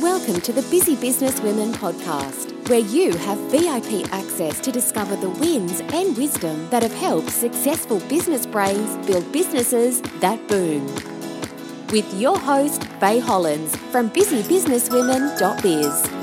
Welcome to the Busy Business Women podcast, where you have VIP access to discover the wins and wisdom that have helped successful business brains build businesses that boom. With your host, Faye Hollins from busybusinesswomen.biz.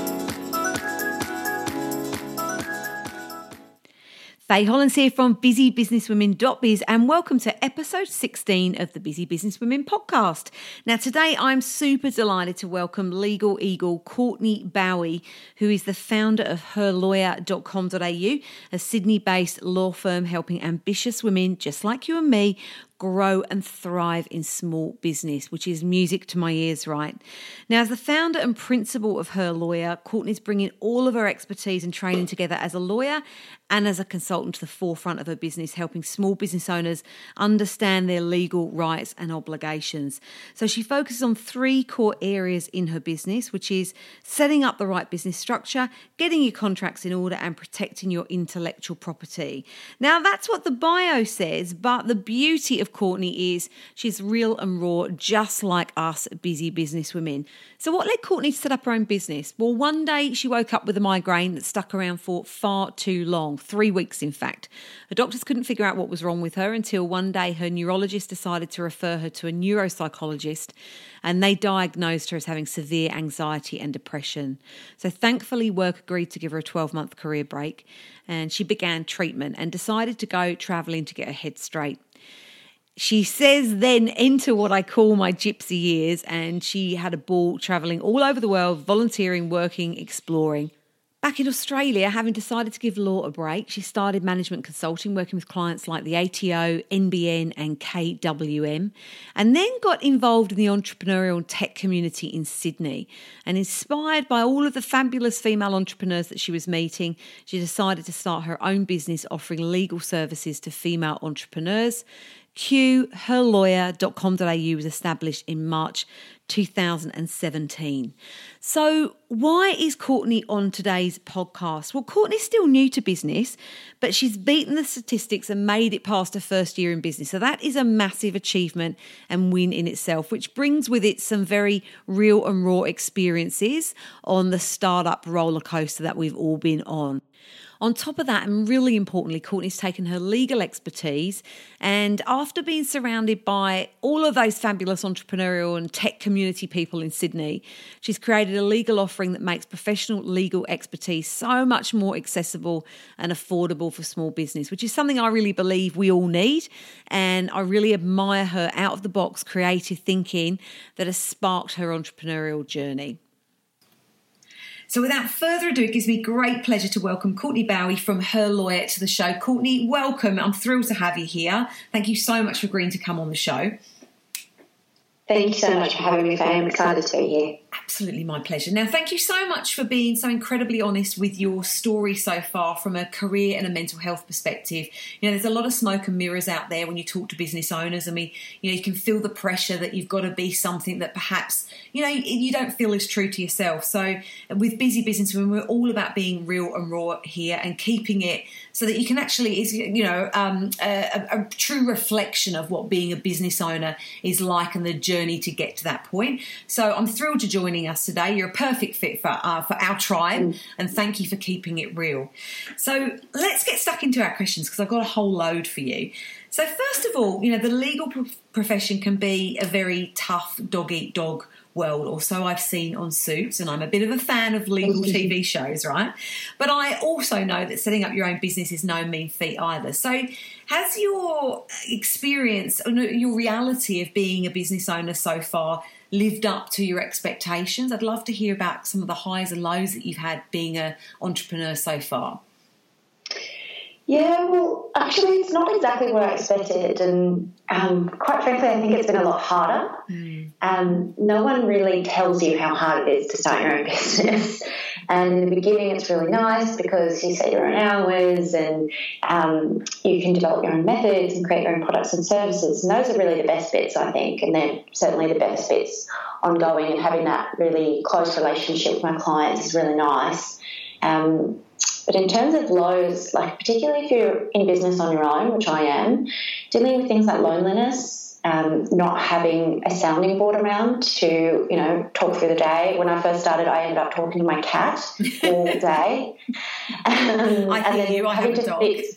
Faye Hollins here from busybusinesswomen.biz and welcome to episode 16 of the Busy Business Women podcast. Now, today I'm super delighted to welcome legal eagle Courtney Bowie, who is the founder of herlawyer.com.au, a Sydney based law firm helping ambitious women just like you and me grow and thrive in small business, which is music to my ears, right? Now, as the founder and principal of Her Lawyer, Courtney's bringing all of her expertise and training together as a lawyer and as a consultant to the forefront of her business, helping small business owners understand their legal rights and obligations. So she focuses on three core areas in her business, which is setting up the right business structure, getting your contracts in order, and protecting your intellectual property. Now, that's what the bio says, but the beauty of of Courtney is she's real and raw, just like us busy business women. So, what led Courtney to set up her own business? Well, one day she woke up with a migraine that stuck around for far too long, three weeks in fact. The doctors couldn't figure out what was wrong with her until one day her neurologist decided to refer her to a neuropsychologist and they diagnosed her as having severe anxiety and depression. So, thankfully, work agreed to give her a 12 month career break and she began treatment and decided to go travelling to get her head straight she says then into what I call my gypsy years, and she had a ball traveling all over the world, volunteering, working, exploring. Back in Australia, having decided to give law a break, she started management consulting, working with clients like the ATO, NBN, and KWM, and then got involved in the entrepreneurial tech community in Sydney. And inspired by all of the fabulous female entrepreneurs that she was meeting, she decided to start her own business offering legal services to female entrepreneurs. Q, herlawyer.com.au was established in March 2017. So, why is Courtney on today's podcast? Well, Courtney's still new to business, but she's beaten the statistics and made it past her first year in business. So, that is a massive achievement and win in itself, which brings with it some very real and raw experiences on the startup roller coaster that we've all been on. On top of that, and really importantly, Courtney's taken her legal expertise and after being surrounded by all of those fabulous entrepreneurial and tech community people in Sydney, she's created a legal offering that makes professional legal expertise so much more accessible and affordable for small business, which is something I really believe we all need. And I really admire her out of the box creative thinking that has sparked her entrepreneurial journey. So, without further ado, it gives me great pleasure to welcome Courtney Bowie from Her Lawyer to the show. Courtney, welcome. I'm thrilled to have you here. Thank you so much for agreeing to come on the show. Thank you so much for having me, Faye. I'm excited to be here. Absolutely my pleasure. Now, thank you so much for being so incredibly honest with your story so far from a career and a mental health perspective. You know, there's a lot of smoke and mirrors out there when you talk to business owners. I mean, you know, you can feel the pressure that you've got to be something that perhaps, you know, you don't feel is true to yourself. So, with Busy Business Women, we're all about being real and raw here and keeping it so that you can actually is you know um, a, a, true reflection of what being a business owner is like and the journey to get to that point. So I'm thrilled to joining us today. You're a perfect fit for uh, for our tribe, mm. and thank you for keeping it real. So let's get stuck into our questions because I've got a whole load for you. So first of all, you know the legal profession can be a very tough dog eat dog world, or so I've seen on Suits, and I'm a bit of a fan of legal TV shows, right? But I also know that setting up your own business is no mean feat either. So, has your experience, your reality of being a business owner so far lived up to your expectations? I'd love to hear about some of the highs and lows that you've had being an entrepreneur so far. Yeah, well, actually, it's not exactly what I expected, and um, quite frankly, I think it's been a lot harder. Mm. Um, no one really tells you how hard it is to start your own business. And in the beginning, it's really nice because you set your own hours and um, you can develop your own methods and create your own products and services. And those are really the best bits, I think, and they're certainly the best bits ongoing. And having that really close relationship with my clients is really nice. Um, but in terms of lows, like particularly if you're in business on your own, which I am, dealing with things like loneliness um, not having a sounding board around to, you know, talk through the day. When I first started, I ended up talking to my cat all day. Um, I hear you. I have a dog. Fix,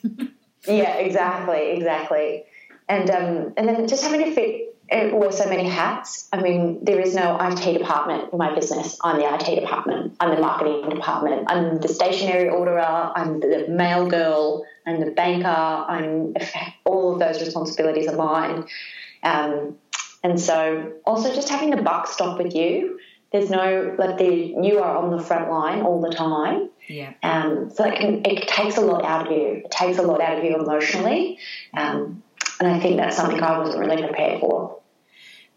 yeah, exactly, exactly. And um, and then just having to fit uh, wear so many hats. I mean, there is no IT department in my business. I'm the IT department. I'm the marketing department. I'm the stationery orderer. I'm the mail girl. I'm the banker. I'm all of those responsibilities are mine. Um, and so, also just having the buck stop with you. There's no like the you are on the front line all the time. Yeah. Um, so it, can, it takes a lot out of you. It takes a lot out of you emotionally. Um, and I think that's something I wasn't really prepared for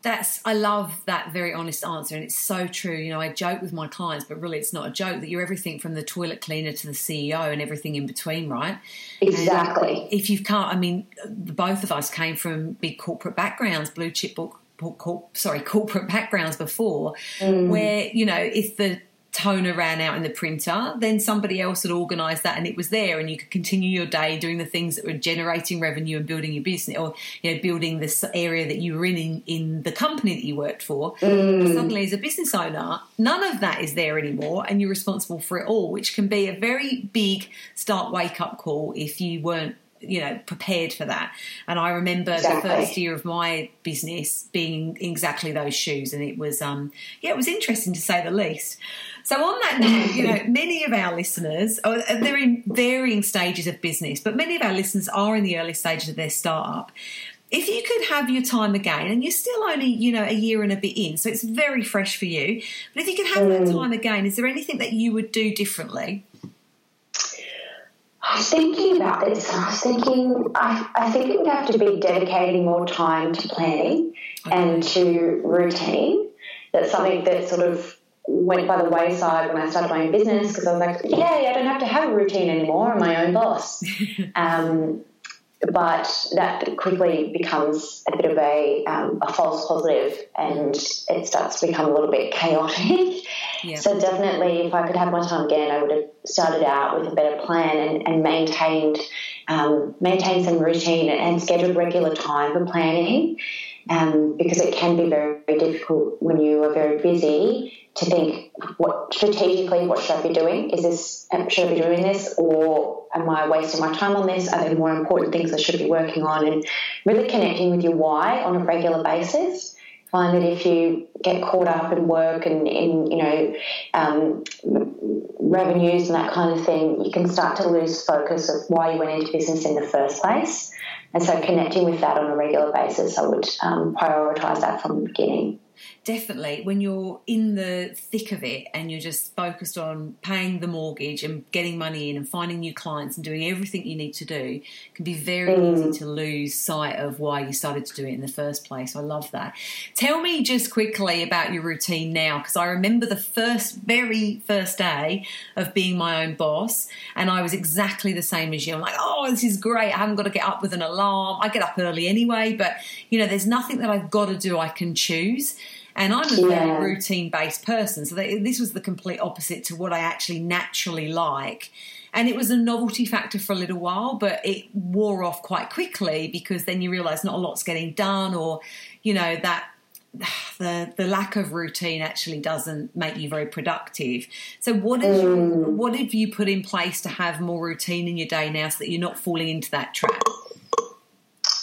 that's I love that very honest answer, and it's so true. You know, I joke with my clients, but really, it's not a joke that you're everything from the toilet cleaner to the CEO and everything in between, right? Exactly. And if you've can't, I mean, both of us came from big corporate backgrounds, blue chip book. Sorry, corporate backgrounds before, mm. where you know if the toner ran out in the printer, then somebody else had organised that and it was there, and you could continue your day doing the things that were generating revenue and building your business, or you know, building this area that you were in in, in the company that you worked for. Mm. Suddenly, as a business owner, none of that is there anymore, and you're responsible for it all, which can be a very big start wake up call if you weren't you know prepared for that and i remember exactly. the first year of my business being exactly those shoes and it was um yeah it was interesting to say the least so on that note, you know, many of our listeners, uh, they're in varying stages of business, but many of our listeners are in the early stages of their startup. If you could have your time again, and you're still only, you know, a year and a bit in, so it's very fresh for you, but if you could have mm. that time again, is there anything that you would do differently? I was thinking about this. I was thinking, I, I think it would have to be dedicating more time to planning okay. and to routine. That's something that sort of went by the wayside when I started my own business because I was like, yay, I don't have to have a routine anymore. I'm my own boss. um, but that quickly becomes a bit of a, um, a false positive and it starts to become a little bit chaotic. Yeah. So definitely, if I could have my time again, I would have started out with a better plan and, and maintained um, maintained some routine and scheduled regular time for planning. Um, because it can be very, very difficult when you are very busy to think what strategically what should I be doing? Is this should I be doing this or am I wasting my time on this? Are there more important things I should be working on? And really connecting with your why on a regular basis. Find that if you get caught up in work and in you know um, revenues and that kind of thing, you can start to lose focus of why you went into business in the first place. And so, connecting with that on a regular basis, I would um, prioritize that from the beginning definitely when you're in the thick of it and you're just focused on paying the mortgage and getting money in and finding new clients and doing everything you need to do it can be very mm. easy to lose sight of why you started to do it in the first place. I love that. Tell me just quickly about your routine now because I remember the first very first day of being my own boss and I was exactly the same as you. I'm like, "Oh, this is great. I haven't got to get up with an alarm. I get up early anyway, but you know, there's nothing that I've got to do I can choose." And I'm a yeah. very routine based person. So this was the complete opposite to what I actually naturally like. And it was a novelty factor for a little while, but it wore off quite quickly because then you realize not a lot's getting done or, you know, that the the lack of routine actually doesn't make you very productive. So what is mm. what have you put in place to have more routine in your day now so that you're not falling into that trap?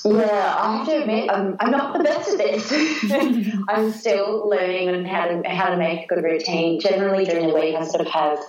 Yeah, I have to admit, I'm, I'm not the best at this. I'm still learning on how to how to make a good routine. Generally, during the week, I sort of have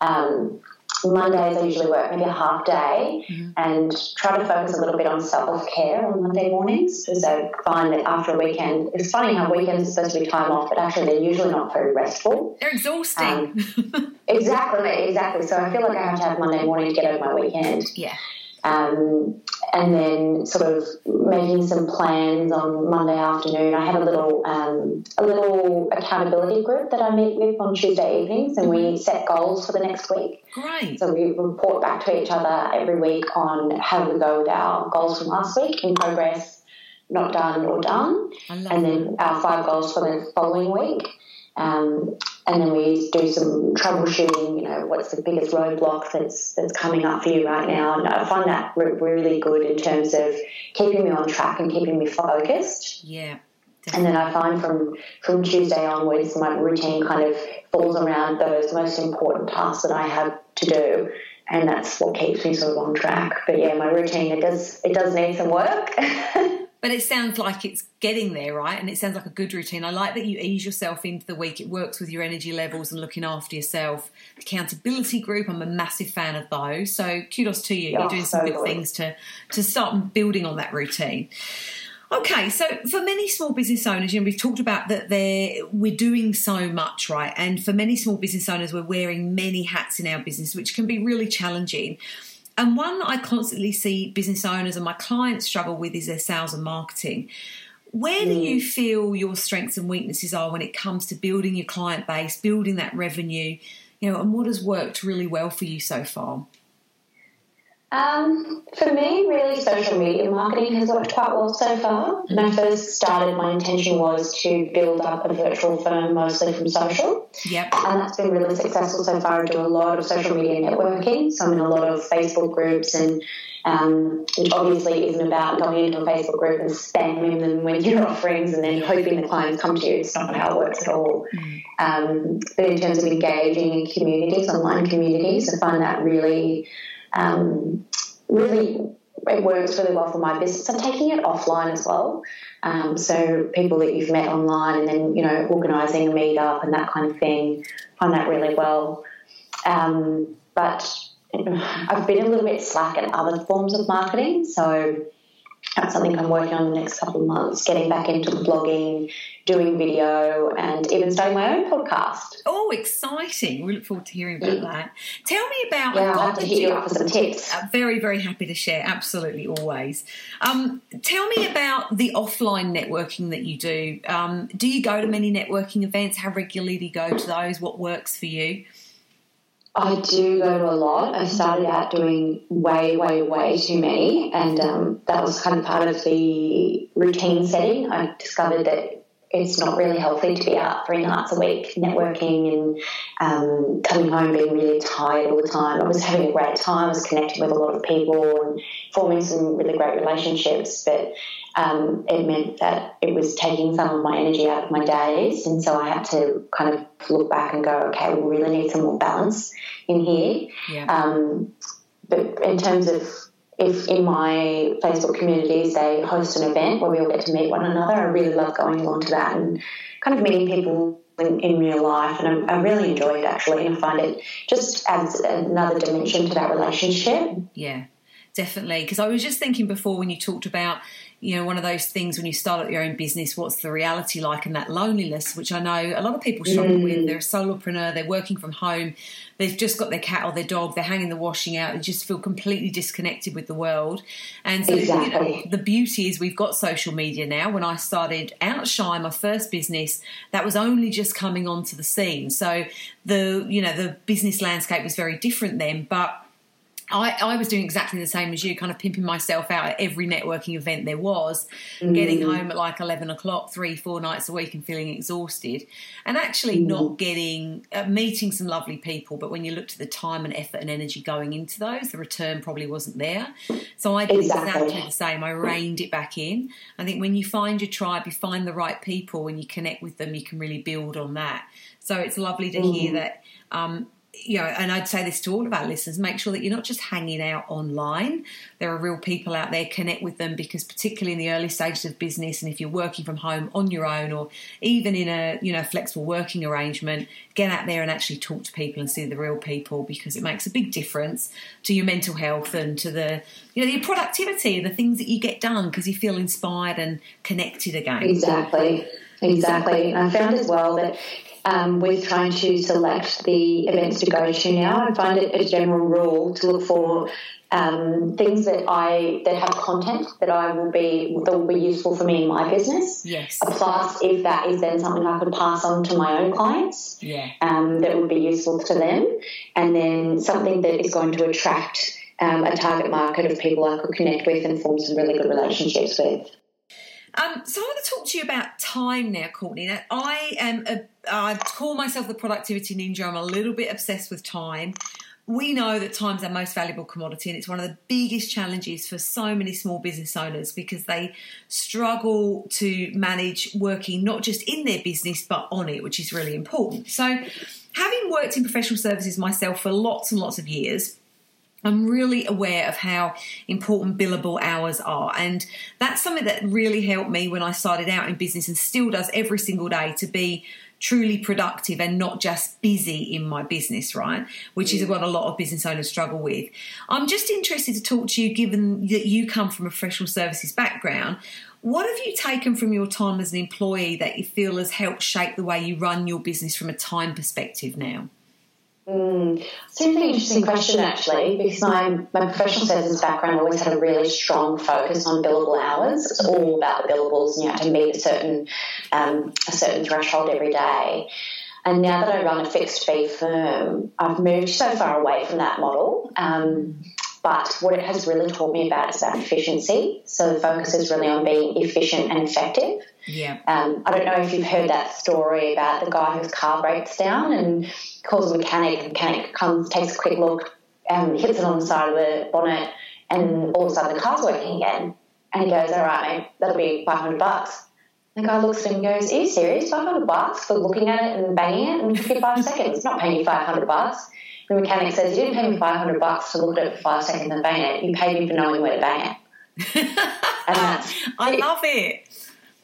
um, Mondays. I usually work maybe a half day mm-hmm. and try to focus a little bit on self care on Monday mornings because I find that after a weekend, it's funny how weekends are supposed to be time off, but actually they're usually not very restful. They're exhausting. Um, exactly, exactly. So I feel like I have to have Monday morning to get over my weekend. Yeah. Um, and then sort of making some plans on Monday afternoon. I have a little um, a little accountability group that I meet with on Tuesday evenings, and we set goals for the next week. Great. So we report back to each other every week on how we go with our goals from last week, in progress, not done, or done, and then our five goals for the following week. Um, and then we do some troubleshooting. You know, what's the biggest roadblock that's that's coming up for you right now? And I find that really good in terms of keeping me on track and keeping me focused. Yeah. And then I find from from Tuesday onwards, my routine kind of falls around those most important tasks that I have to do, and that's what keeps me sort of on track. But yeah, my routine it does it does need some work. but it sounds like it's getting there, right? And it sounds like a good routine. I like that you ease yourself into the week. It works with your energy levels and looking after yourself. Accountability group, I'm a massive fan of those. So kudos to you. You're doing some good things to to start building on that routine. Okay, so for many small business owners, you know, we've talked about that they we're doing so much, right? And for many small business owners, we're wearing many hats in our business, which can be really challenging. And one that I constantly see business owners and my clients struggle with is their sales and marketing. Where do you mm. feel your strengths and weaknesses are when it comes to building your client base, building that revenue, you know, and what has worked really well for you so far? Um, for me, really, social media marketing has worked quite well so far. When I first started, my intention was to build up a virtual firm mostly from social. Yep. And that's been really successful so far. I do a lot of social media networking. So I'm in a lot of Facebook groups and um, which obviously isn't about going into a Facebook group and spamming them with your offerings and then hoping the clients come to you. It's not how it works at all. Mm. Um, but in terms of engaging in communities, online communities, I find that really um, really it works really well for my business. I'm taking it offline as well. Um, so people that you've met online and then, you know, organising a meetup and that kind of thing, find that really well. Um, but I've been a little bit slack at other forms of marketing. So that's something I'm working on the next couple of months, getting back into blogging, doing video, and even starting my own podcast. Oh, exciting. We look forward to hearing about that. Tell me about. Yeah, I'll have to hit you up for some tips. Uh, very, very happy to share. Absolutely, always. Um, tell me about the offline networking that you do. Um, do you go to many networking events? How regularly do you go to those? What works for you? I do go to a lot. I started out doing way, way, way too many, and um, that was kind of part of the routine setting. I discovered that it's not really healthy to be out three nights a week networking and um, coming home being really tired all the time. I was having a great time. I was connecting with a lot of people and forming some really great relationships, but um, it meant that it was taking some of my energy out of my days. And so I had to kind of look back and go, okay, we really need some more balance in here. Yeah. Um, but in terms of if in my Facebook communities they host an event where we all get to meet one another, I really love going along to that and kind of meeting people in, in real life. And I, I, really enjoy it actually, and find it just adds another dimension to that relationship. Yeah, definitely. Because I was just thinking before when you talked about you know, one of those things when you start up your own business, what's the reality like and that loneliness, which I know a lot of people struggle mm. with. They're a solopreneur, they're working from home, they've just got their cat or their dog, they're hanging the washing out, they just feel completely disconnected with the world. And so exactly. you know, the beauty is we've got social media now. When I started Outshine, my first business, that was only just coming onto the scene. So the you know, the business landscape was very different then, but I, I, was doing exactly the same as you, kind of pimping myself out at every networking event there was, mm. getting home at like 11 o'clock, three, four nights a week and feeling exhausted. And actually mm. not getting, uh, meeting some lovely people, but when you looked at the time and effort and energy going into those, the return probably wasn't there. So I did exactly, exactly the same. I reined it back in. I think when you find your tribe, you find the right people and you connect with them, you can really build on that. So it's lovely to mm. hear that um, you know, and I'd say this to all of our listeners: make sure that you're not just hanging out online. There are real people out there. Connect with them because, particularly in the early stages of business, and if you're working from home on your own, or even in a you know flexible working arrangement, get out there and actually talk to people and see the real people because it makes a big difference to your mental health and to the you know your productivity and the things that you get done because you feel inspired and connected again. Exactly. Exactly. And I found as well that um, with trying to select the events to go to now. I find it a general rule to look for um, things that I that have content that I will be that will be useful for me in my business. Yes. Plus, if that is then something I could pass on to my own clients, yeah, um, that would be useful to them, and then something that is going to attract um, a target market of people I could connect with and form some really good relationships with. Um, so I want to talk to you about time now, Courtney. Now, I am a, I call myself the productivity ninja. I'm a little bit obsessed with time. We know that time's our most valuable commodity, and it's one of the biggest challenges for so many small business owners because they struggle to manage working not just in their business but on it, which is really important. So, having worked in professional services myself for lots and lots of years, I'm really aware of how important billable hours are. And that's something that really helped me when I started out in business and still does every single day to be truly productive and not just busy in my business, right? Which is what a lot of business owners struggle with. I'm just interested to talk to you, given that you come from a professional services background. What have you taken from your time as an employee that you feel has helped shape the way you run your business from a time perspective now? Mm, it's a really interesting question, actually, because my, my professional services background always had a really strong focus on billable hours. It's all about the billables, and you have to meet a certain um, a certain threshold every day. And now that I run a fixed fee firm, I've moved so far away from that model. Um, but what it has really taught me about is about efficiency. So the focus is really on being efficient and effective. Yeah. Um, I don't know if you've heard that story about the guy whose car breaks down and calls a mechanic. The mechanic comes, takes a quick look, um, hits it on the side of the bonnet, and all of a sudden the car's working again. And he goes, "All right, mate, that'll be five hundred bucks." The guy looks at him and goes, Are you serious? 500 bucks for looking at it and banging it in 55 seconds? It's not paying you 500 bucks. The mechanic says, You didn't pay me 500 bucks to look at it for five seconds and bang it. You paid me for knowing where to bang it. and that's, I love it.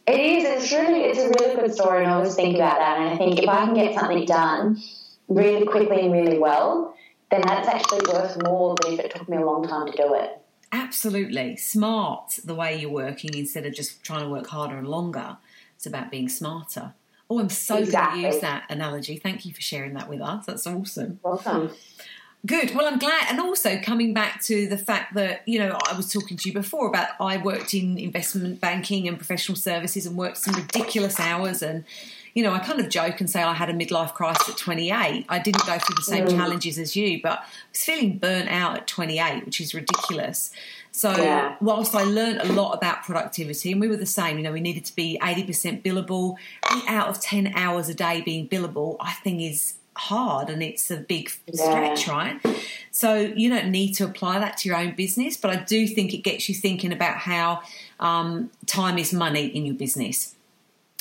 It is. It's really, it's a really good story, and I always think about that. And I think if I can get something done really quickly and really well, then that's actually worth more than if it took me a long time to do it. Absolutely. Smart the way you're working instead of just trying to work harder and longer. It's about being smarter. Oh, I'm so exactly. glad you used that analogy. Thank you for sharing that with us. That's awesome. Welcome. Good. Well, I'm glad. And also coming back to the fact that, you know, I was talking to you before about I worked in investment banking and professional services and worked some ridiculous hours and you know, I kind of joke and say I had a midlife crisis at 28. I didn't go through the same mm. challenges as you, but I was feeling burnt out at 28, which is ridiculous. So, yeah. whilst I learned a lot about productivity, and we were the same, you know, we needed to be 80% billable, eight out of 10 hours a day being billable, I think is hard and it's a big stretch, right? So, you don't need to apply that to your own business, but I do think it gets you thinking about how um, time is money in your business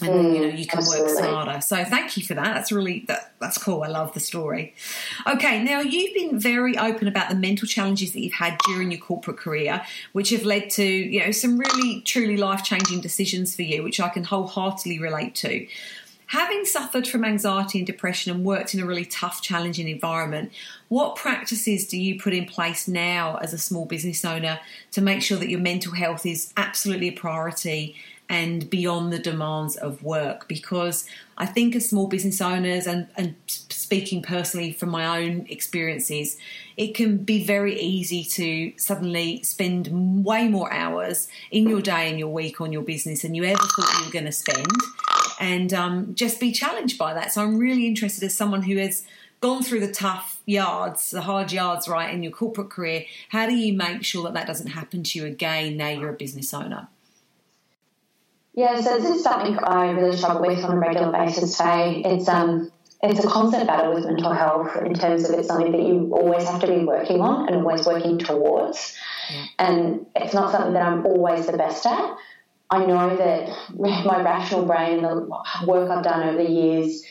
and then you know mm, you can Absolutely. work smarter. So thank you for that. That's really that, that's cool. I love the story. Okay, now you've been very open about the mental challenges that you've had during your corporate career, which have led to you know some really truly life changing decisions for you, which I can wholeheartedly relate to. Having suffered from anxiety and depression and worked in a really tough, challenging environment, what practices do you put in place now as a small business owner to make sure that your mental health is absolutely a priority and beyond the demands of work because I think as small business owners and, and speaking personally from my own experiences, it can be very easy to suddenly spend way more hours in your day and your week on your business than you ever thought you were going to spend and um, just be challenged by that. So I'm really interested as someone who has gone through the tough yards, the hard yards, right, in your corporate career, how do you make sure that that doesn't happen to you again now you're a business owner? Yeah, so this is something I really struggle with on a regular basis, Faye. It's um it's a constant battle with mental health in terms of it's something that you always have to be working on and always working towards. Yeah. And it's not something that I'm always the best at. I know that my rational brain, the work I've done over the years,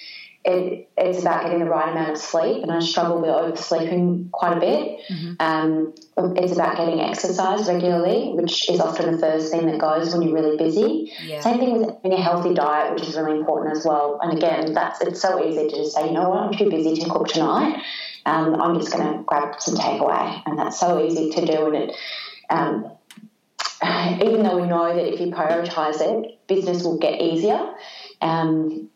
it, it's about getting the right amount of sleep, and I struggle with oversleeping quite a bit. Mm-hmm. Um, it's about getting exercise regularly, which is often the first thing that goes when you're really busy. Yeah. Same thing with having a healthy diet, which is really important as well. And again, that's it's so easy to just say, you know what, I'm too busy to cook tonight. Um, I'm just going to grab some takeaway, and that's so easy to do. And it, um, even though we know that if you prioritise it, business will get easier. Um,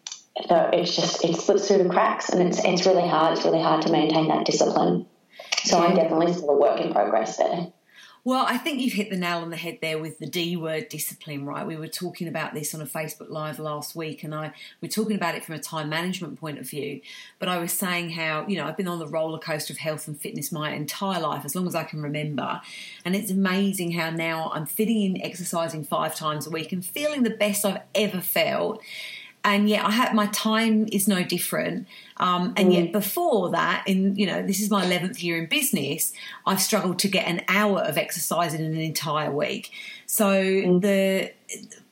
so it's just it slips through the cracks, and it's it's really hard. It's really hard to maintain that discipline. So I'm definitely still a work in progress there. Well, I think you've hit the nail on the head there with the D word discipline, right? We were talking about this on a Facebook Live last week, and I we're talking about it from a time management point of view. But I was saying how, you know, I've been on the roller coaster of health and fitness my entire life, as long as I can remember. And it's amazing how now I'm fitting in exercising five times a week and feeling the best I've ever felt and yet I have my time is no different. Um, and mm. yet before that, in you know, this is my eleventh year in business, I've struggled to get an hour of exercise in an entire week. So mm. the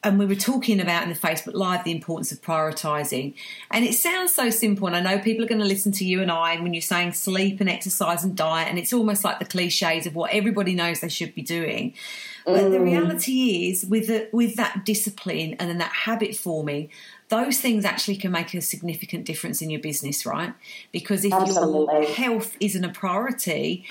and we were talking about in the Facebook Live the importance of prioritizing. And it sounds so simple, and I know people are going to listen to you and I when you're saying sleep and exercise and diet, and it's almost like the cliches of what everybody knows they should be doing. But the mm. reality is, with the, with that discipline and then that habit forming, those things actually can make a significant difference in your business, right? Because if Absolutely. your health isn't a priority,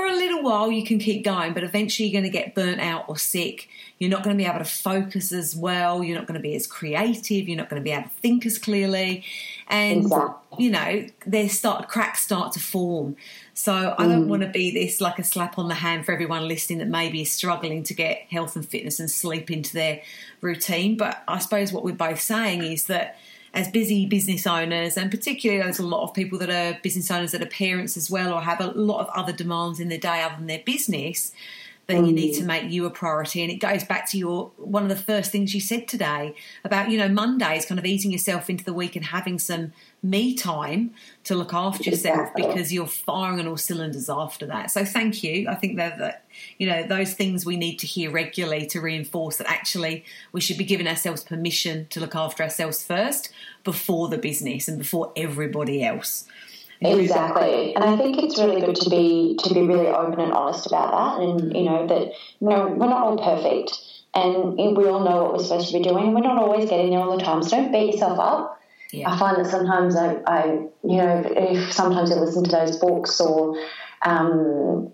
for a little while you can keep going, but eventually you're going to get burnt out or sick. You're not going to be able to focus as well. You're not going to be as creative. You're not going to be able to think as clearly, and exactly. you know, there start cracks start to form. So I don't mm. want to be this like a slap on the hand for everyone listening that maybe is struggling to get health and fitness and sleep into their routine. But I suppose what we're both saying is that as busy business owners, and particularly there's a lot of people that are business owners that are parents as well, or have a lot of other demands in their day other than their business, then you need to mm. make you a priority. And it goes back to your one of the first things you said today about, you know, Mondays kind of easing yourself into the week and having some me time to look after yourself because you're firing on all cylinders after that. So thank you. I think that, that you know those things we need to hear regularly to reinforce that actually we should be giving ourselves permission to look after ourselves first before the business and before everybody else. Exactly, and I think it's really good to be to be really open and honest about that, and you know that you know we're not all perfect, and we all know what we're supposed to be doing, we're not always getting there all the time. So don't beat yourself up. Yeah. I find that sometimes I, I, you know, if sometimes I listen to those books or um,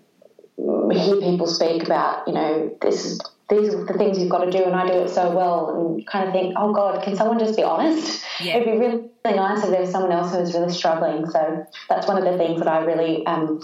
hear people speak about, you know, this is these are the things you've got to do, and I do it so well, and kind of think, oh God, can someone just be honest? Yeah. It'd be really, nice if there was someone else who's really struggling. So that's one of the things that I really um,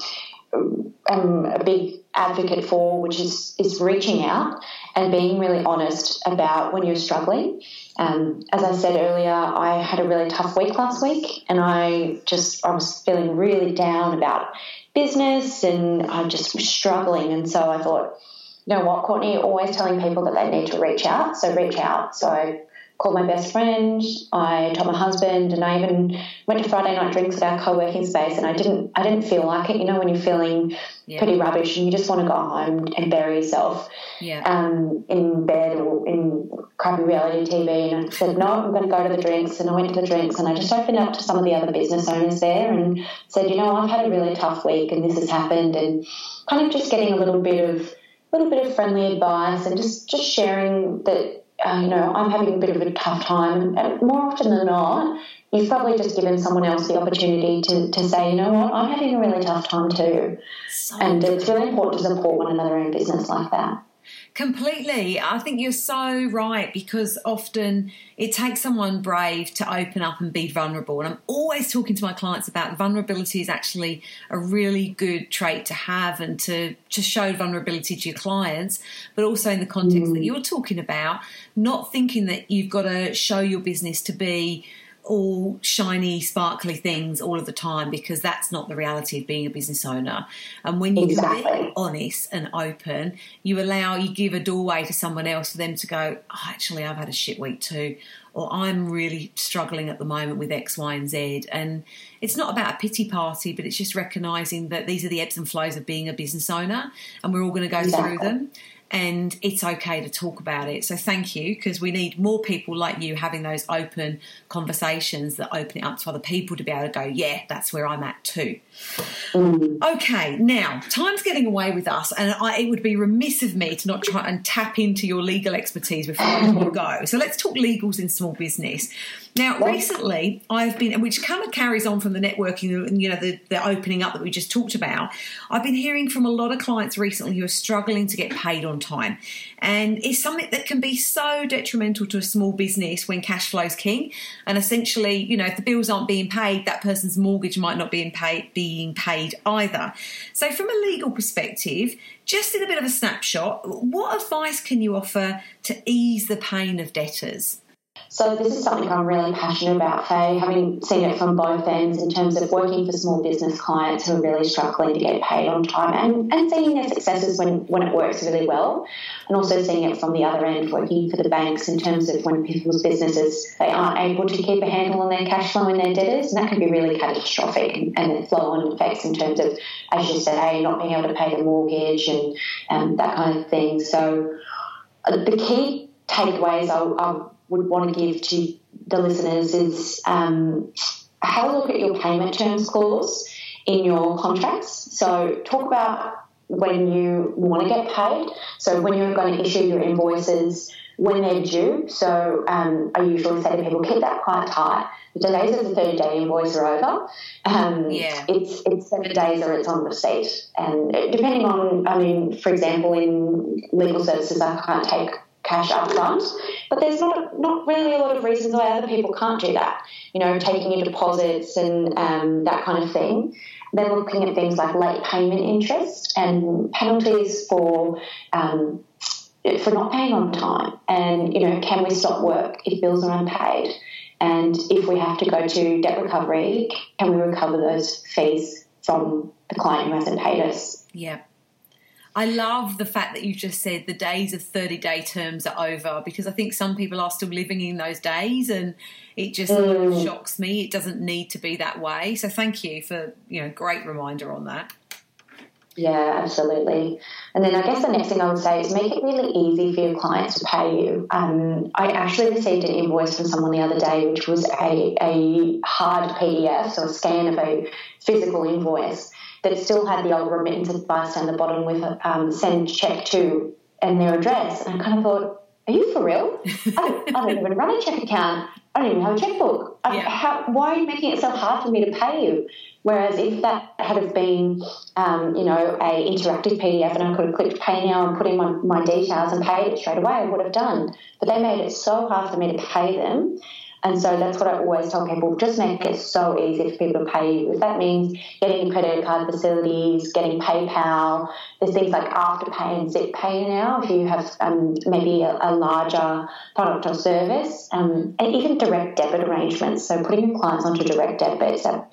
am a big advocate for, which is is reaching out and being really honest about when you're struggling. Um, as I said earlier, I had a really tough week last week, and I just I was feeling really down about business, and I just was struggling, and so I thought you know what, Courtney, always telling people that they need to reach out. So reach out. So I called my best friend, I told my husband, and I even went to Friday night drinks at our co-working space. And I didn't, I didn't feel like it. You know, when you're feeling yeah. pretty rubbish and you just want to go home and bury yourself yeah. um, in bed or in crappy reality TV. And I said, no, I'm going to go to the drinks. And I went to the drinks and I just opened up to some of the other business owners there and said, you know, I've had a really tough week and this has happened, and kind of just getting a little bit of little bit of friendly advice and just, just sharing that, uh, you know, I'm having a bit of a tough time. And more often than not, you've probably just given someone else the opportunity to, to say, you know what, I'm having a really tough time too. So and it's really important to support one another in business like that. Completely. I think you're so right because often it takes someone brave to open up and be vulnerable. And I'm always talking to my clients about vulnerability is actually a really good trait to have and to, to show vulnerability to your clients, but also in the context mm. that you're talking about, not thinking that you've got to show your business to be all shiny, sparkly things all of the time because that's not the reality of being a business owner. And when you exactly. be honest and open, you allow, you give a doorway to someone else for them to go, oh, actually, I've had a shit week too. Or I'm really struggling at the moment with X, Y, and Z. And it's not about a pity party, but it's just recognizing that these are the ebbs and flows of being a business owner and we're all going to go exactly. through them and it's okay to talk about it. So thank you because we need more people like you having those open conversations that open it up to other people to be able to go, yeah, that's where I'm at too. Mm. Okay, now time's getting away with us, and I, it would be remiss of me to not try and tap into your legal expertise before I go. So let's talk legals in small business. Now, recently, I've been, which kind of carries on from the networking and you know the, the opening up that we just talked about. I've been hearing from a lot of clients recently who are struggling to get paid on time, and it's something that can be so detrimental to a small business when cash flow is king. And essentially, you know, if the bills aren't being paid, that person's mortgage might not be paid, being paid either. So, from a legal perspective, just in a bit of a snapshot, what advice can you offer to ease the pain of debtors? So this is something I'm really passionate about, Faye, having seen it from both ends in terms of working for small business clients who are really struggling to get paid on time and, and seeing their successes when, when it works really well. And also seeing it from the other end, working for the banks in terms of when people's businesses, they aren't able to keep a handle on their cash flow and their debtors. And that can be really catastrophic and, and flow on effects in terms of, as you say, not being able to pay the mortgage and, and that kind of thing. So uh, the key takeaways I, I would want to give to the listeners is um, have a look at your payment terms clause in your contracts. So talk about when you want to get paid. So when you're going to issue your invoices, when they're due. So um, I usually say to people, keep that quite tight. The days of the 30 day invoice are over. Um, yeah. It's it's seven days or it's on receipt. And depending on, I mean, for example, in legal services, I can't take cash up front. But there's not not really a lot of reasons why other people can't do that. You know, taking in deposits and um, that kind of thing. Then looking at things like late payment interest and penalties for um, for not paying on time. And you know, can we stop work if bills are unpaid? And if we have to go to debt recovery, can we recover those fees from the client who hasn't paid us? Yeah. I love the fact that you just said the days of 30 day terms are over because I think some people are still living in those days and it just mm. shocks me. It doesn't need to be that way. So thank you for, you know, great reminder on that. Yeah, absolutely. And then I guess the next thing I would say is make it really easy for your clients to pay you. Um, I actually received an invoice from someone the other day, which was a, a hard PDF, so a scan of a physical invoice that still had the old remittance advice down the bottom with a um, send check to and their address. And I kind of thought, are you for real? I, don't, I don't even run a check account. I don't even have a checkbook. I, how, why are you making it so hard for me to pay you? Whereas if that had have been, um, you know, a interactive PDF and I could have clicked pay now and put in my, my details and paid it straight away, I would have done. But they made it so hard for me to pay them and so that's what I always tell people just make it so easy for people to pay you. If that means getting credit card facilities, getting PayPal, there's things like Afterpay and ZipPay now if you have um, maybe a, a, larger product or service, um, and even direct debit arrangements. So putting your clients onto direct debits that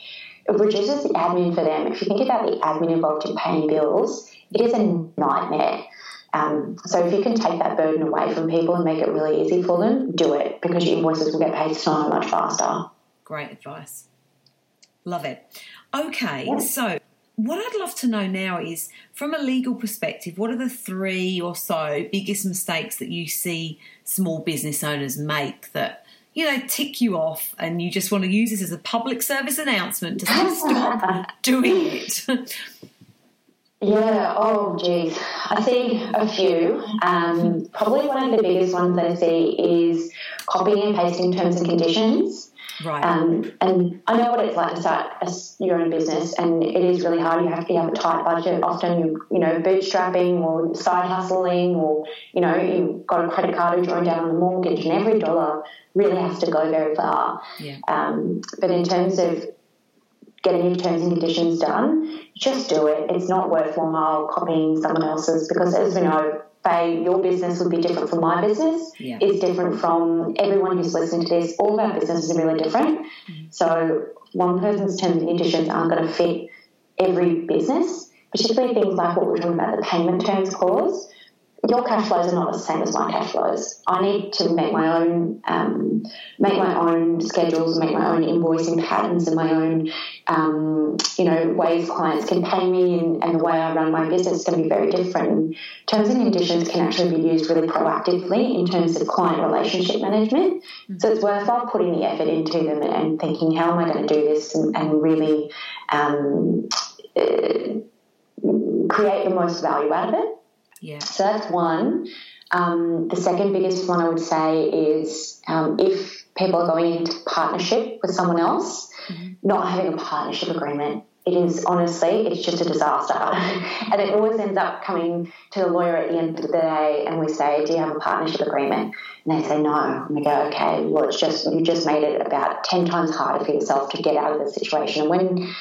it reduces the admin for them. If you think about the admin involved in paying bills, it is a nightmare. Um, so if you can take that burden away from people and make it really easy for them, do it because your invoices will get paid so much faster. Great advice. Love it. Okay, yeah. so what I'd love to know now is from a legal perspective, what are the three or so biggest mistakes that you see small business owners make that you know tick you off and you just want to use this as a public service announcement to stop doing it? Yeah, oh geez. I see a few. Um, probably one of the biggest ones that I see is copying and pasting terms and conditions. Right. Um, and I know what it's like to start a, your own business, and it is really hard. You have to have a tight budget. Often, you you know, bootstrapping or side hustling, or you know, you've got a credit card or drawing down on the mortgage, and every dollar really has to go very far. Yeah. Um, but in terms of getting your terms and conditions done, just do it. It's not worth worthwhile copying someone else's because, as we know, Faye, your business would be different from my business. Yeah. It's different from everyone who's listening to this. All of our businesses are really different. Mm-hmm. So one person's terms and conditions aren't going to fit every business, particularly things like what we're talking about, the payment terms clause your cash flows are not the same as my cash flows. I need to make my own um, make my own schedules, make my own invoicing patterns, and my own um, you know ways clients can pay me, and, and, the way I run my business is going to be very different. Terms and conditions can actually be used really proactively in terms of client relationship management. So it's worthwhile putting the effort into them and thinking, how am I going to do this, and, and really um, uh, create the most value out of it. Yeah. So that's one. Um, the second biggest one I would say is um, if people are going into partnership with someone else, mm-hmm. not having a partnership agreement it is honestly, it's just a disaster. and it always ends up coming to the lawyer at the end of the day and we say, Do you have a partnership agreement? And they say no. And we go, Okay, well it's just you just made it about ten times harder for yourself to get out of the situation. And When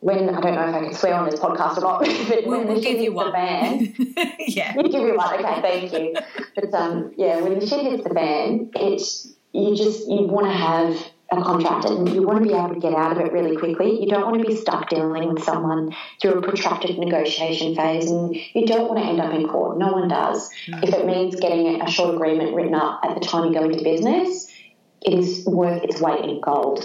when I don't know if I can swear on this podcast or not, but we'll, when we'll the shit hits the fan, yeah, you give you one. Okay, thank you. But um, yeah, when the shit hits the fan, it's you just you want to have a contract and you want to be able to get out of it really quickly. You don't want to be stuck dealing with someone through a protracted negotiation phase and you don't want to end up in court. No one does. Mm-hmm. If it means getting a short agreement written up at the time you go into business, it is worth its weight in gold.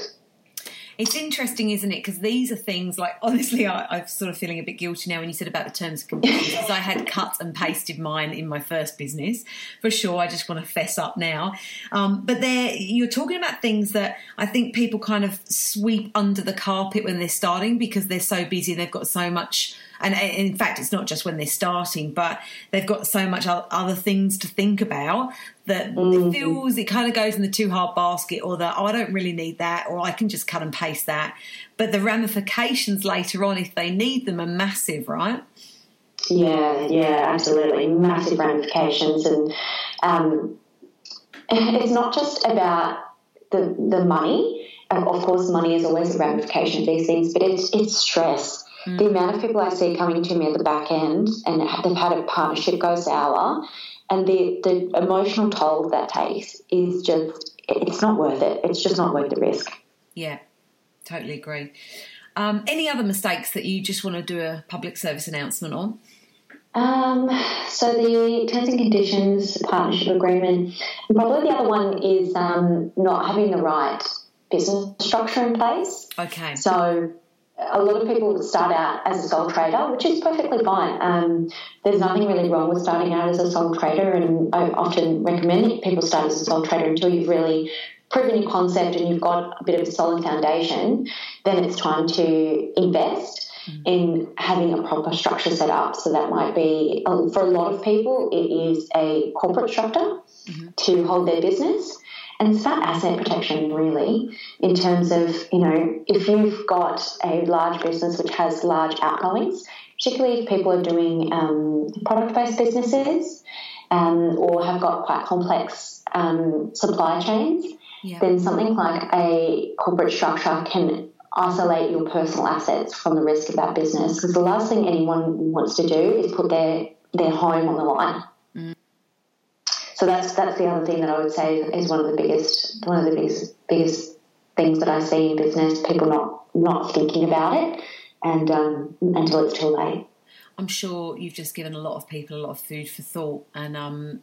It's interesting, isn't it? Because these are things like, honestly, I, am sort of feeling a bit guilty now when you said about the terms and conditions, because I had cut and pasted mine in my first business. For sure, I just want to fess up now. Um, but there, you're talking about things that I think people kind of sweep under the carpet when they're starting because they're so busy, and they've got so much and in fact, it's not just when they're starting, but they've got so much other things to think about that mm-hmm. it feels it kind of goes in the too hard basket, or that oh, I don't really need that, or I can just cut and paste that. But the ramifications later on, if they need them, are massive, right? Yeah, yeah, absolutely, massive ramifications, and um, it's not just about the the money. Of course, money is always a ramification of these things, but it's it's stress Mm. The amount of people I see coming to me at the back end and they've had a partnership go sour, and the, the emotional toll that takes is just, it's not worth it. It's just not worth the risk. Yeah, totally agree. Um, any other mistakes that you just want to do a public service announcement on? Um, so the terms and conditions, partnership agreement, and probably the other one is um, not having the right business structure in place. Okay. So a lot of people start out as a sole trader, which is perfectly fine. Um, there's nothing really wrong with starting out as a sole trader, and I often recommend people start as a sole trader until you've really proven your concept and you've got a bit of a solid foundation. Then it's time to invest mm-hmm. in having a proper structure set up. So that might be for a lot of people, it is a corporate structure mm-hmm. to hold their business. And it's about asset protection, really, in terms of, you know, if you've got a large business which has large outgoings, particularly if people are doing um, product based businesses um, or have got quite complex um, supply chains, then something like a corporate structure can isolate your personal assets from the risk of that business. Because the last thing anyone wants to do is put their, their home on the line. So that's that's the other thing that I would say is one of the biggest one of the biggest biggest things that I see in business. People not not thinking about it, and um, until it's too late. I'm sure you've just given a lot of people a lot of food for thought, and um,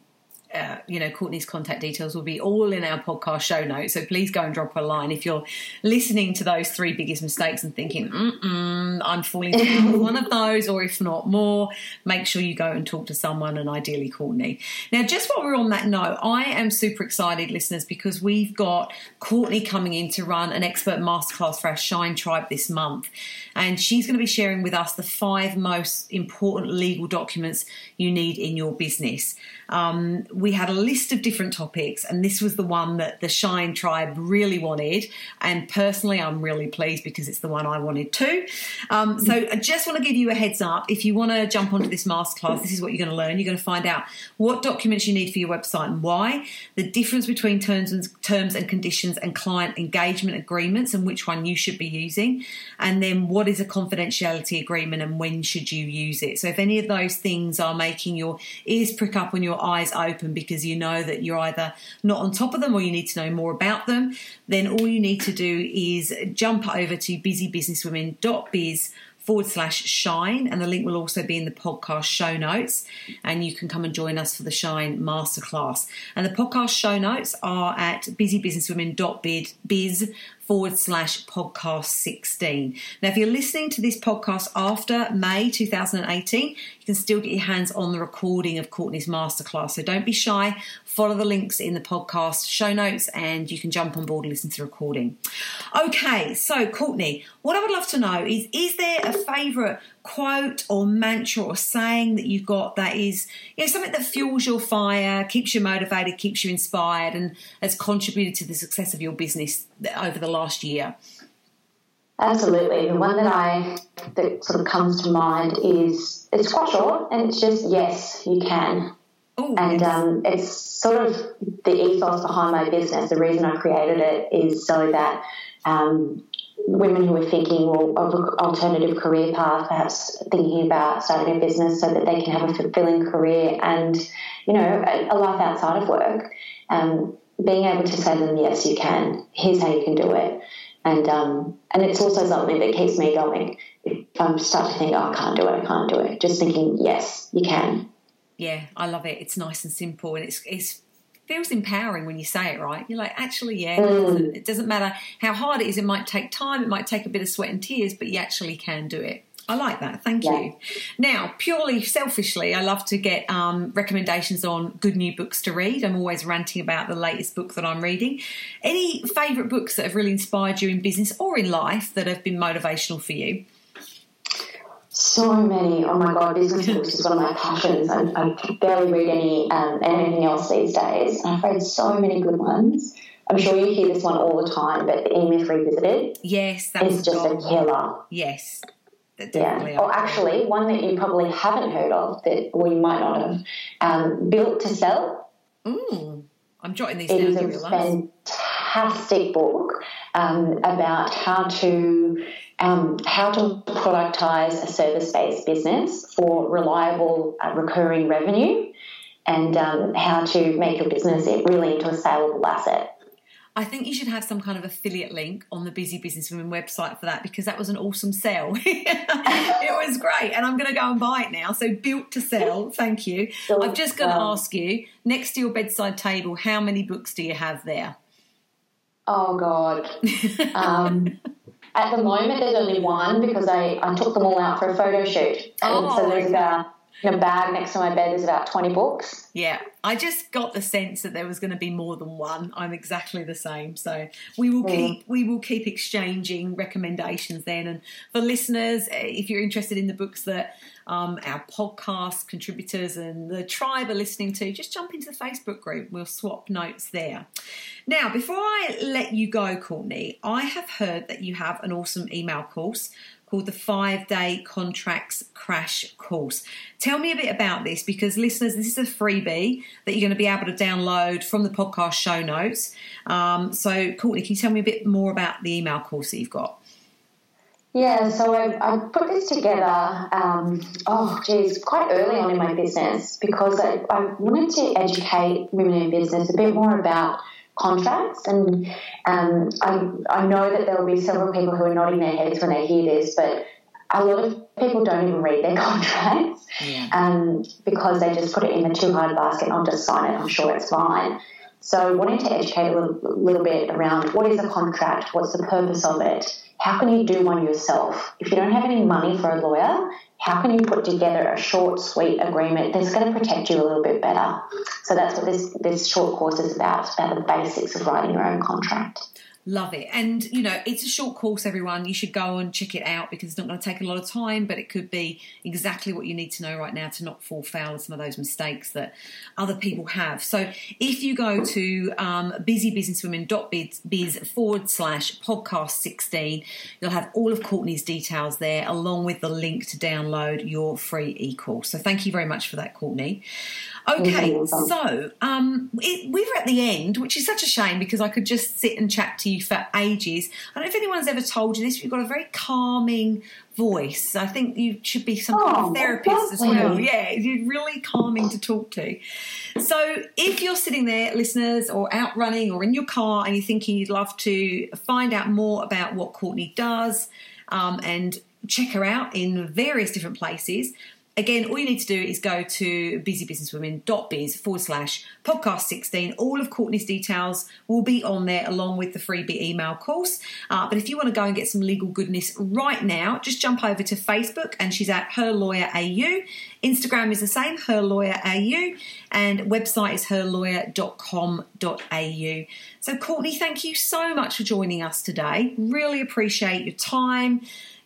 uh, you know, Courtney's contact details will be all in our podcast show notes. So please go and drop her a line if you're listening to those three biggest mistakes and thinking, I'm falling into one of those, or if not more, make sure you go and talk to someone and ideally Courtney. Now, just while we're on that note, I am super excited, listeners, because we've got Courtney coming in to run an expert masterclass for our Shine Tribe this month. And she's going to be sharing with us the five most important legal documents you need in your business. Um, we had a list of different topics, and this was the one that the Shine Tribe really wanted. And personally, I'm really pleased because it's the one I wanted too. Um, so I just want to give you a heads up. If you want to jump onto this masterclass, this is what you're going to learn. You're going to find out what documents you need for your website and why, the difference between terms and terms and conditions and client engagement agreements, and which one you should be using, and then what is a confidentiality agreement and when should you use it. So if any of those things are making your ears prick up and your eyes open because you know that you're either not on top of them or you need to know more about them, then all you need to do is jump over to busybusinesswomen.biz forward slash shine and the link will also be in the podcast show notes and you can come and join us for the shine masterclass. And the podcast show notes are at busybusinesswomen.biz forward slash podcast 16. Now, if you're listening to this podcast after May 2018, you can still get your hands on the recording of Courtney's masterclass. So don't be shy. Follow the links in the podcast show notes and you can jump on board and listen to the recording. Okay, so Courtney, what I would love to know is is there a favourite quote or mantra or saying that you've got that is you know something that fuels your fire, keeps you motivated, keeps you inspired, and has contributed to the success of your business over the last year? Absolutely. The one that I that sort of comes to mind is it's quite short and it's just yes, you can. Ooh, and um, it's sort of the ethos behind my business. The reason I created it is so that um, women who are thinking well, of an alternative career path, perhaps thinking about starting a business so that they can have a fulfilling career and, you know, a, life outside of work, um, being able to say to them, yes, you can. Here's how you can do it. And um, and it's also something that keeps me going. If I start to think, oh, I can't do it, I can't do it, just thinking, yes, you can. Yeah, I love it. It's nice and simple, and it's it's feels empowering when you say it right. You're like, actually, yeah, it, doesn't, it doesn't matter how hard it is. It might take time. It might take a bit of sweat and tears, but you actually can do it. I like that. Thank Yeah. you. Now, purely selfishly, I love to get um, recommendations on good new books to read. I'm always ranting about the latest book that I'm reading. Any favourite books that have really inspired you in business or in life that have been motivational for you? So many. Oh my god, business books is one of my passions. I, I barely read any um, anything else these days. And I've read so many good ones. I'm sure you hear this one all the time, but E Myth Revisited Yes, that's is just a killer. Yes, that Yeah. Or actually, one that you probably haven't heard of that we might not have. Um, Built to Sell. Ooh, I'm jotting these It down. is to a fantastic book um, about how to um, how to productize a service-based business for reliable uh, recurring revenue, and um, how to make your business really into a saleable asset. I think you should have some kind of affiliate link on the Busy Businesswomen website for that because that was an awesome sell. it was great, and I'm going to go and buy it now. So built to sell. Thank you. Built I'm just going to ask you next to your bedside table, how many books do you have there? Oh God. Um, at the moment, there's only one because I, I took them all out for a photo shoot, and Oh, so there's about in a bag next to my bed. There's about twenty books. Yeah, I just got the sense that there was going to be more than one. I'm exactly the same. So we will keep we will keep exchanging recommendations then. And for listeners, eh, if you're interested in the books that um, our podcast contributors and the tribe are listening to, just jump into the Facebook group. We'll swap notes there. Now, before I let you go, Courtney, I have heard that you have an awesome email course called the Five Day Contracts Crash Course. Tell me a bit about this because, listeners, this is a freebie that you're going to be able to download from the podcast show notes. Um, so, Courtney, can you tell me a bit more about the email course that you've got? Yeah, so I, I put this together, um, oh geez, quite early on in my business because I, I wanted to educate women in business a bit more about contracts. And um, I, I know that there will be several people who are nodding their heads when they hear this, but a lot of people don't even read their contracts Yeah. um, because they just put it in the too hard basket. and I'll just sign it, I'm sure it's fine. So wanted to educate a little, little bit around what is a contract, what's the purpose of it, how can you do one yourself? If you don't have any money for a lawyer, how can you put together a short, sweet agreement that's going to protect you a little bit better? So that's what this, this short course is about, about the basics of writing your own contract. Love it. And, you know, it's a short course, everyone. You should go and check it out because it's not going to take a lot of time, but it could be exactly what you need to know right now to not fall foul of some of those mistakes that other people have. So if you go to um, busybusinesswomen.biz forward slash podcast 16, you'll have all of Courtney's details there along with the link to download your free e-course. So thank you very much for that, Courtney. Okay, so um, it, we're at the end, which is such a shame because I could just sit and chat to you for ages. I don't know if anyone's ever told you this, but you've got a very calming voice. I think you should be some kind Oh, of therapist as well. Yeah, you're really calming to talk to. So if you're sitting there, listeners, or out running or in your car and you're thinking you'd love to find out more about what Courtney does um, and check her out in various different places, Again, all you need to do is go to busybusinesswomen.biz forward slash podcast 16. All of Courtney's details will be on there along with the freebie email course. Uh, but if you want to go and get some legal goodness right now, just jump over to Facebook and she's at Her Lawyer AU. Instagram is the same, Her Lawyer AU, and website is herlawyer.com.au. So, Courtney, thank you so much for joining us today. Really appreciate your time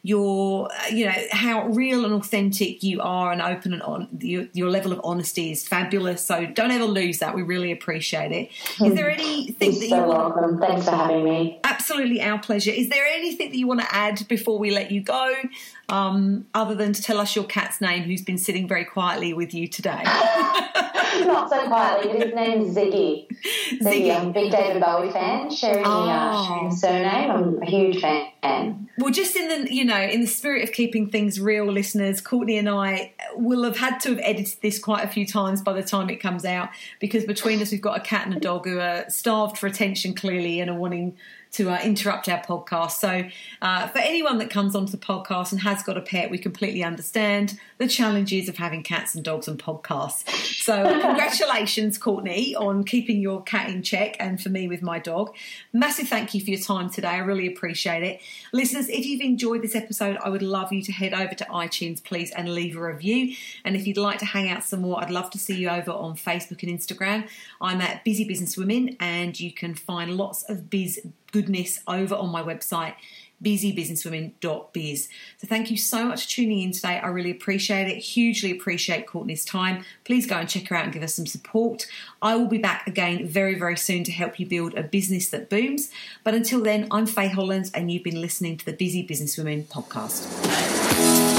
your uh, you know how real and authentic you are and open and on your, your, level of honesty is fabulous. So don't ever lose that. We really appreciate it. Is there anything that You're that so you welcome. Thanks for having me. Absolutely our pleasure. Is there anything that you want to add before we let you go um, other than to tell us your cat's name who's been sitting very quietly with you today. Not so quietly. But his name is ziggy. Ziggy, ziggy. i'm a big david bowie fan. Sharing oh. the, uh, surname. I'm a huge fan. Well, just in the you know in the spirit of keeping things real, listeners, Courtney and I will have had to have edited this quite a few times by the time it comes out because between us we've got a cat and a dog who are starved for attention clearly and are wanting to uh, interrupt our podcast. So, uh, for anyone that comes onto the podcast and has got a pet, we completely understand the challenges of having cats and dogs on podcasts. So, congratulations, Courtney, on keeping your cat in check and for me with my dog. Massive thank you for your time today. I really appreciate it. Listeners, if you've enjoyed this episode, I would love you to head over to iTunes, please, and leave a review. And if you'd like to hang out some more, I'd love to see you over on Facebook and Instagram. I'm at Busy Business Women, and you can find lots of biz goodness over on my website busybusinesswomen.biz. So thank you so much for tuning in today. I really appreciate it. Hugely appreciate Courtney's time. Please go and check her out and give us some support. I will be back again very, very soon to help you build a business that booms. But until then, I'm Faye Hollands and you've been listening to the Busy Businesswomen podcast.